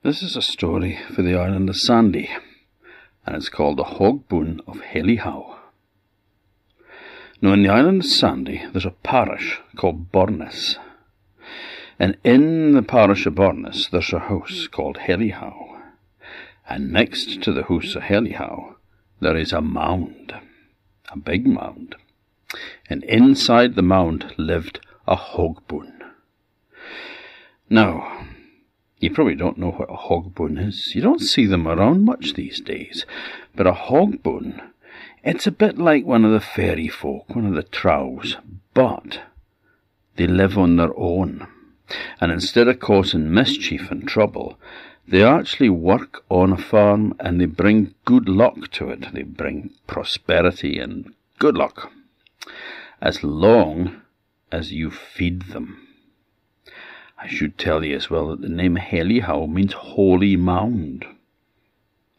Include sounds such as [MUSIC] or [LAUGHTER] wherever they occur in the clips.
This is a story for the island of Sanday, and it's called The Hogboon of Hellihowe. Now, in the island of Sanday, there's a parish called Burness, and in the parish of Burness, there's a house called Hellihowe, and next to the house of Hellihowe, there is a mound, a big mound, and inside the mound lived a hogboon. Now, you probably don't know what a hogboon is. You don't see them around much these days. But a hogboon, it's a bit like one of the fairy folk, one of the trows, but they live on their own. And instead of causing mischief and trouble, they actually work on a farm and they bring good luck to it. They bring prosperity and good luck. As long as you feed them. I should tell you as well that the name Hellihowe means holy mound.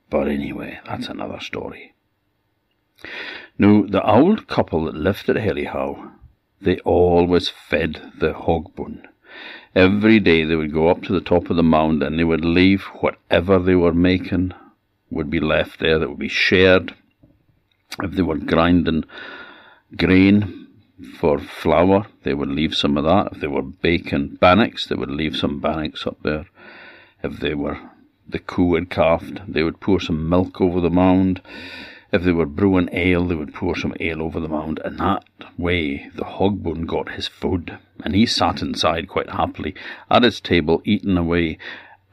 But anyway, that's another story. Now, the old couple that lived at Hellihowe, they always fed the hogboon. Every day they would go up to the top of the mound and they would leave whatever they were making would be left there that would be shared. If they were grinding grain, for flour, they would leave some of that. If they were baking bannocks, they would leave some bannocks up there. If they were the coo had calved, they would pour some milk over the mound. If they were brewing ale, they would pour some ale over the mound, and that way the hogboon got his food, and he sat inside quite happily at his table eating away.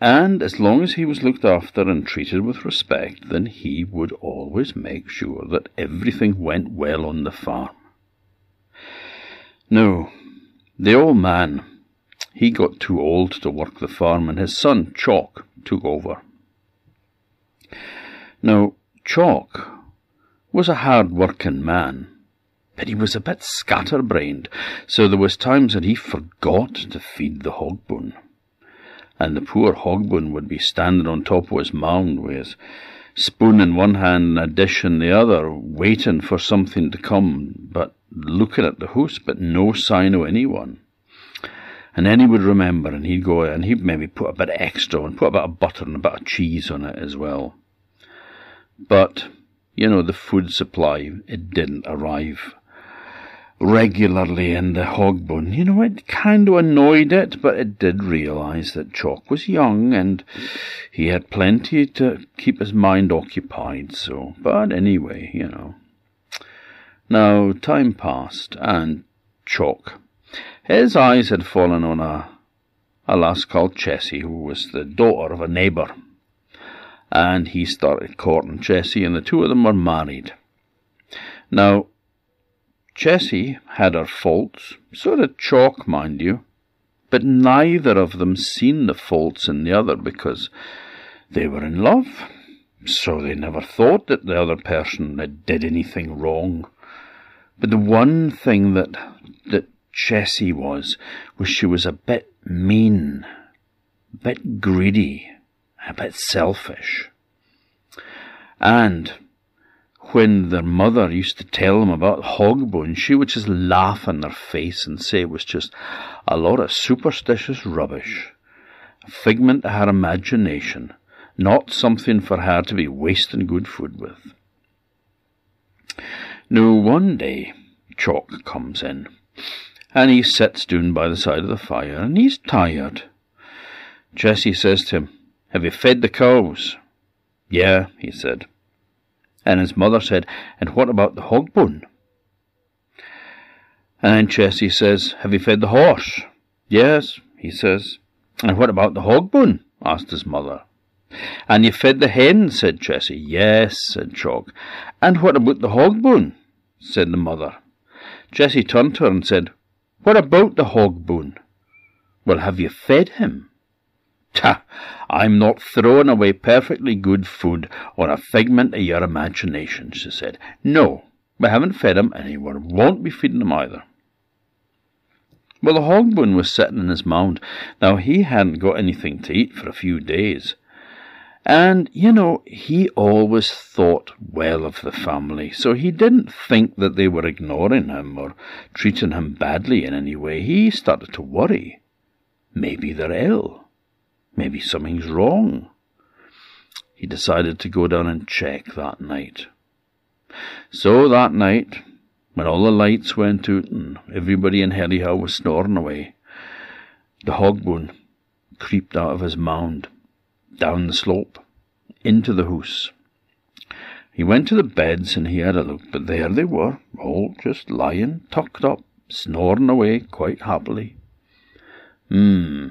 And as long as he was looked after and treated with respect, then he would always make sure that everything went well on the farm. No, the old man, he got too old to work the farm, and his son, Chalk, took over. Now, Chalk was a hard-working man, but he was a bit scatterbrained, so there was times that he forgot to feed the hogboon. And the poor hogboon would be standing on top of his mound with his spoon in one hand and a dish in the other, waiting for something to come, but looking at the host, but no sign of anyone. And then he would remember, and he'd go and he'd maybe put a bit of extra and put a bit of butter and a bit of cheese on it as well. But, you know, the food supply, it didn't arrive regularly in the hogboon. You know, it kind of annoyed it, but it did realize that Chalk was young and he had plenty to keep his mind occupied, so, but anyway, you know. Now, time passed, and Chalk. His eyes had fallen on a, a lass called Jessie, who was the daughter of a neighbour. And he started courting Jessie, and the two of them were married. Now, Jessie had her faults, so did Chalk, mind you, but neither of them seen the faults in the other because they were in love, so they never thought that the other person had did anything wrong. But the one thing that that Jessie was was she was a bit mean, a bit greedy, a bit selfish. And when their mother used to tell them about hogboon, she would just laugh in their face and say it was just a lot of superstitious rubbish, a figment of her imagination, not something for her to be wasting good food with. Now, one day, Chalk comes in, and he sits down by the side of the fire, and he's tired. Jessie says to him, Have you fed the cows? Yeah, he said. And his mother said, And what about the hogboon? And then Jessie says, Have you fed the horse? Yes, he says. And what about the hogboon? asked his mother. And you fed the hen, said Jessie. Yes, said Chalk. And what about the hogboon? said the mother. Jessie turned to her and said, What about the hogboon? Well, have you fed him? Ta! I'm not throwing away perfectly good food on a figment of your imagination, she said. No, we haven't fed him, and we won't be feeding him either. Well, the hogboon was sitting in his mound. Now, he hadn't got anything to eat for a few days. And, you know, he always thought well of the family, so he didn't think that they were ignoring him or treating him badly in any way. He started to worry. Maybe they're ill. Maybe something's wrong. He decided to go down and check that night. So that night, when all the lights went out and everybody in Hellihowe was snoring away, the hogboon creeped out of his mound, down the slope, into the house. He went to the beds and he had a look, but there they were, all just lying, tucked up, snoring away quite happily. Hmm,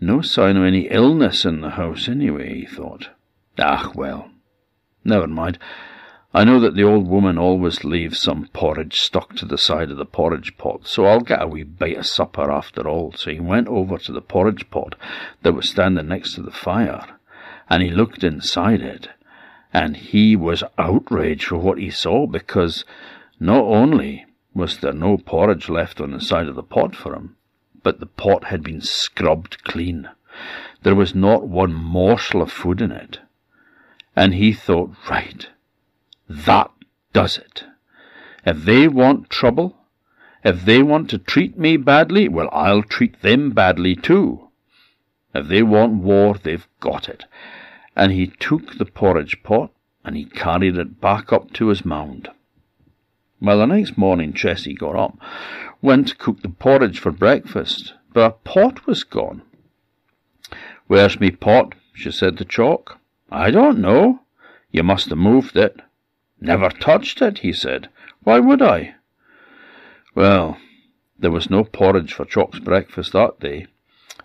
no sign of any illness in the house anyway, he thought. Ah, well, never mind. I know that the old woman always leaves some porridge stuck to the side of the porridge pot, so I'll get a wee bite of supper after all. So he went over to the porridge pot that was standing next to the fire, and he looked inside it, and he was outraged for what he saw, because not only was there no porridge left on the side of the pot for him, but the pot had been scrubbed clean. There was not one morsel of food in it. And he thought, right, that does it. If they want trouble, if they want to treat me badly, well, I'll treat them badly too. If they want war, they've got it. And he took the porridge pot and he carried it back up to his mound. Well, the next morning Jessie got up, went to cook the porridge for breakfast, but her pot was gone. Where's me pot? she said to Chalk. I don't know. You must have moved it. Never touched it, he said. Why would I? Well, there was no porridge for Chalk's breakfast that day.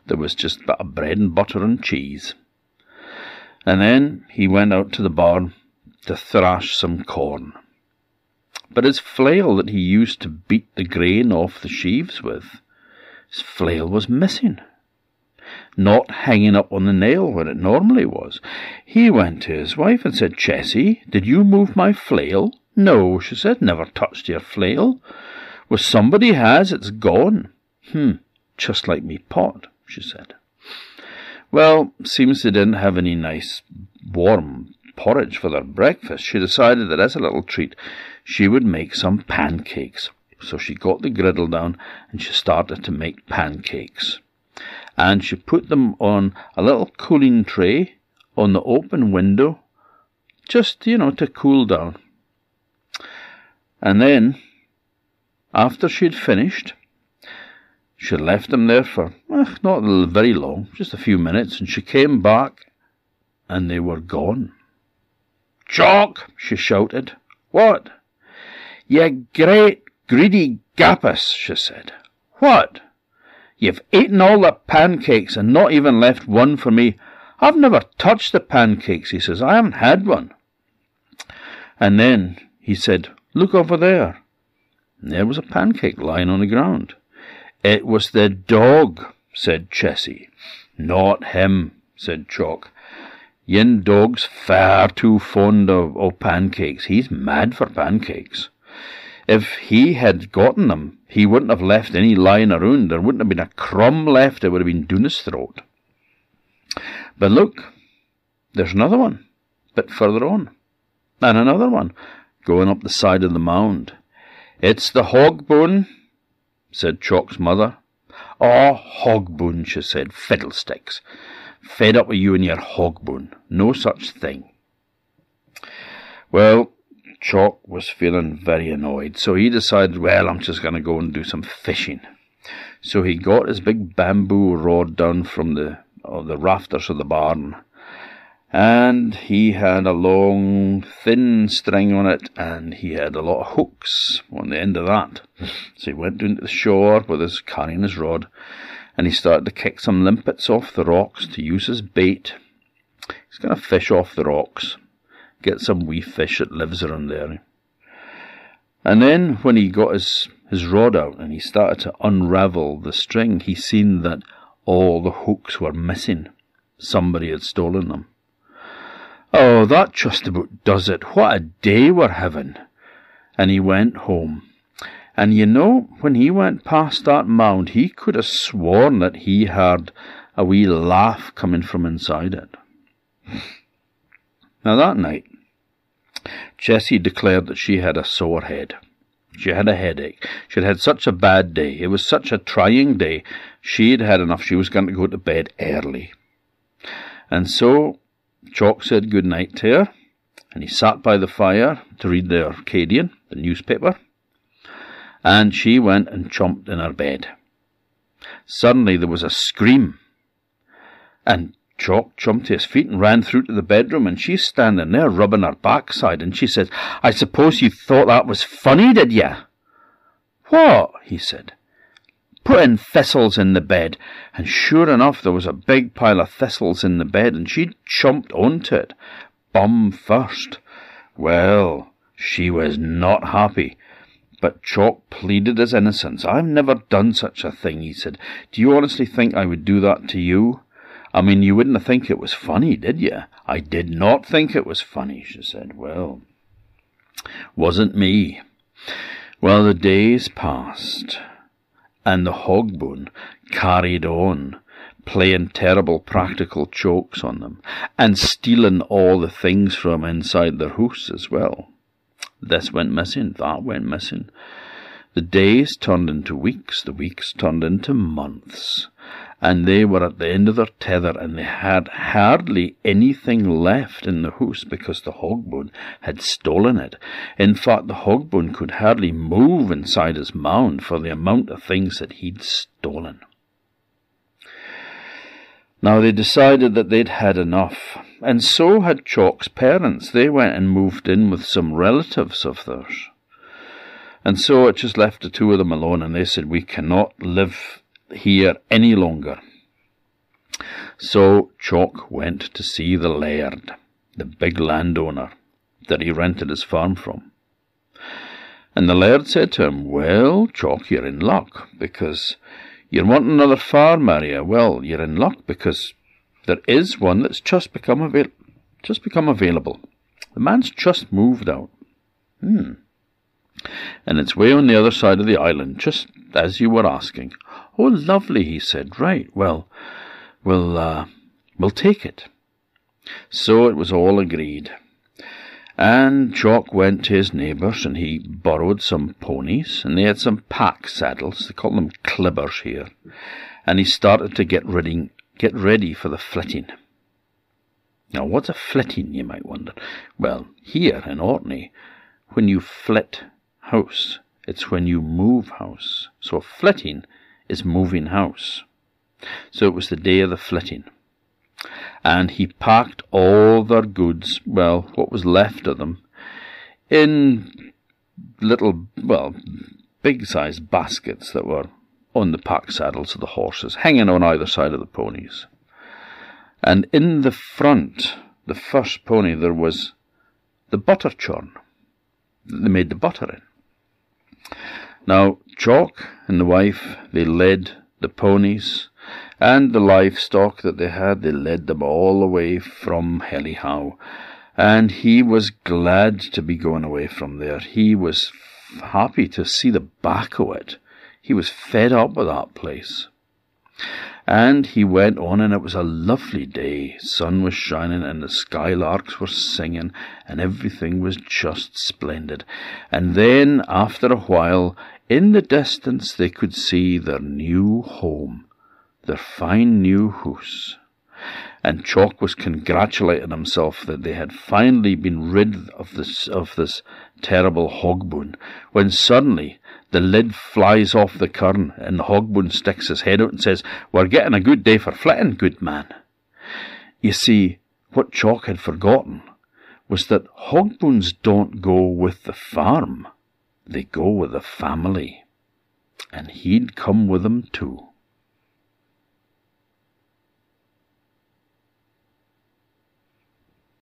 There was just a bit of bread and butter and cheese. And then he went out to the barn to thrash some corn. But his flail that he used to beat the grain off the sheaves with, his flail was missing not hanging up on the nail where it normally was. He went to his wife and said, Jessie, did you move my flail? No, she said, never touched your flail. Well, somebody has, it's gone. Hmm, just like me pot, she said. Well, seems they didn't have any nice warm porridge for their breakfast. She decided that as a little treat, she would make some pancakes. So she got the griddle down and she started to make pancakes and she put them on a little cooling tray on the open window, just, you know, to cool down. And then, after she'd finished, she left them there for eh, not very long, just a few minutes, and she came back, and they were gone. Chalk, she shouted. What? You great greedy gappus, she said. What? You've eaten all the pancakes and not even left one for me. I've never touched the pancakes, he says. I haven't had one. And then he said, Look over there. And there was a pancake lying on the ground. It was the dog, said Jessie. Not him, said Chalk. Yin dog's far too fond of, of pancakes. He's mad for pancakes. If he had gotten them, he wouldn't have left any lying around. There wouldn't have been a crumb left. It would have been down his throat. But look, there's another one, a bit further on, and another one going up the side of the mound. It's the hogboon, said Chalk's mother. Oh, bone," she said, fiddlesticks. Fed up with you and your Hogboon. No such thing. Well, Chalk was feeling very annoyed, so he decided, well, I'm just going to go and do some fishing. So he got his big bamboo rod down from the the rafters of the barn, and he had a long, thin string on it, and he had a lot of hooks on the end of that. [LAUGHS] So he went down to the shore with his carrying his rod, and he started to kick some limpets off the rocks to use as bait. He's going to fish off the rocks get some wee fish that lives around there. And then when he got his, his rod out and he started to unravel the string, he seen that all the hooks were missing. Somebody had stolen them. Oh, that just about does it. What a day we're having. And he went home. And you know, when he went past that mound, he could have sworn that he heard a wee laugh coming from inside it. Now that night, Jessie declared that she had a sore head. She had a headache. She had had such a bad day. It was such a trying day. She'd had enough. She was going to go to bed early. And so Chalk said good night to her, and he sat by the fire to read the Orcadian, the newspaper, and she went and chomped in her bed. Suddenly there was a scream, and Jock jumped to his feet and ran through to the bedroom, and she's standing there rubbing her backside, and she said, I suppose you thought that was funny, did you? What? he said. Putting thistles in the bed, and sure enough there was a big pile of thistles in the bed, and she jumped onto it, bum first. Well, she was not happy. But Chalk pleaded his innocence. I've never done such a thing, he said. Do you honestly think I would do that to you? I mean, you wouldn't think it was funny, did you? I did not think it was funny, she said. Well, wasn't me. Well, the days passed, and the Hogboon carried on, playing terrible practical jokes on them, and stealing all the things from inside their house as well. This went missing, that went missing. The days turned into weeks, the weeks turned into months, and they were at the end of their tether, and they had hardly anything left in the house because the hogboon had stolen it. In fact, the hogboon could hardly move inside his mound for the amount of things that he'd stolen. Now they decided that they'd had enough, and so had Chalk's parents. They went and moved in with some relatives of theirs. And so it just left the two of them alone, and they said, We cannot live here any longer. So Chalk went to see the laird, the big landowner that he rented his farm from. And the laird said to him, Well, Chalk, you're in luck, because you want another farm, Maria? Well, you're in luck because there is one that's just become avail- just become available. The man's just moved out. Hmm. And it's way on the other side of the island, just as you were asking. Oh, lovely, he said. Right, well, we'll, uh, we'll take it. So it was all agreed. And Jock went to his neighbours and he borrowed some ponies, and they had some pack saddles, they call them clibbers here, and he started to get ready, get ready for the flitting. Now, what's a flitting, you might wonder? Well, here in Orkney, when you flit house, it's when you move house. So flitting is moving house. So it was the day of the flitting and he packed all their goods, well, what was left of them, in little, well, big sized baskets that were on the pack saddles of the horses, hanging on either side of the ponies. And in the front, the first pony, there was the butter churn. that They made the butter in. Now, Chalk and the wife, they led the ponies and the livestock that they had, they led them all away from Hellihowe. And he was glad to be going away from there. He was happy to see the back of it. He was fed up with that place. And he went on, and it was a lovely day. Sun was shining, and the skylarks were singing, and everything was just splendid. And then, after a while, in the distance, they could see their new home their fine new house. And Chalk was congratulating himself that they had finally been rid of this of this terrible hogboon, when suddenly the lid flies off the curtain and the hogboon sticks his head out and says, We're getting a good day for flitting, good man. You see, what Chalk had forgotten was that Hogboons don't go with the farm, they go with the family. And he'd come with them too.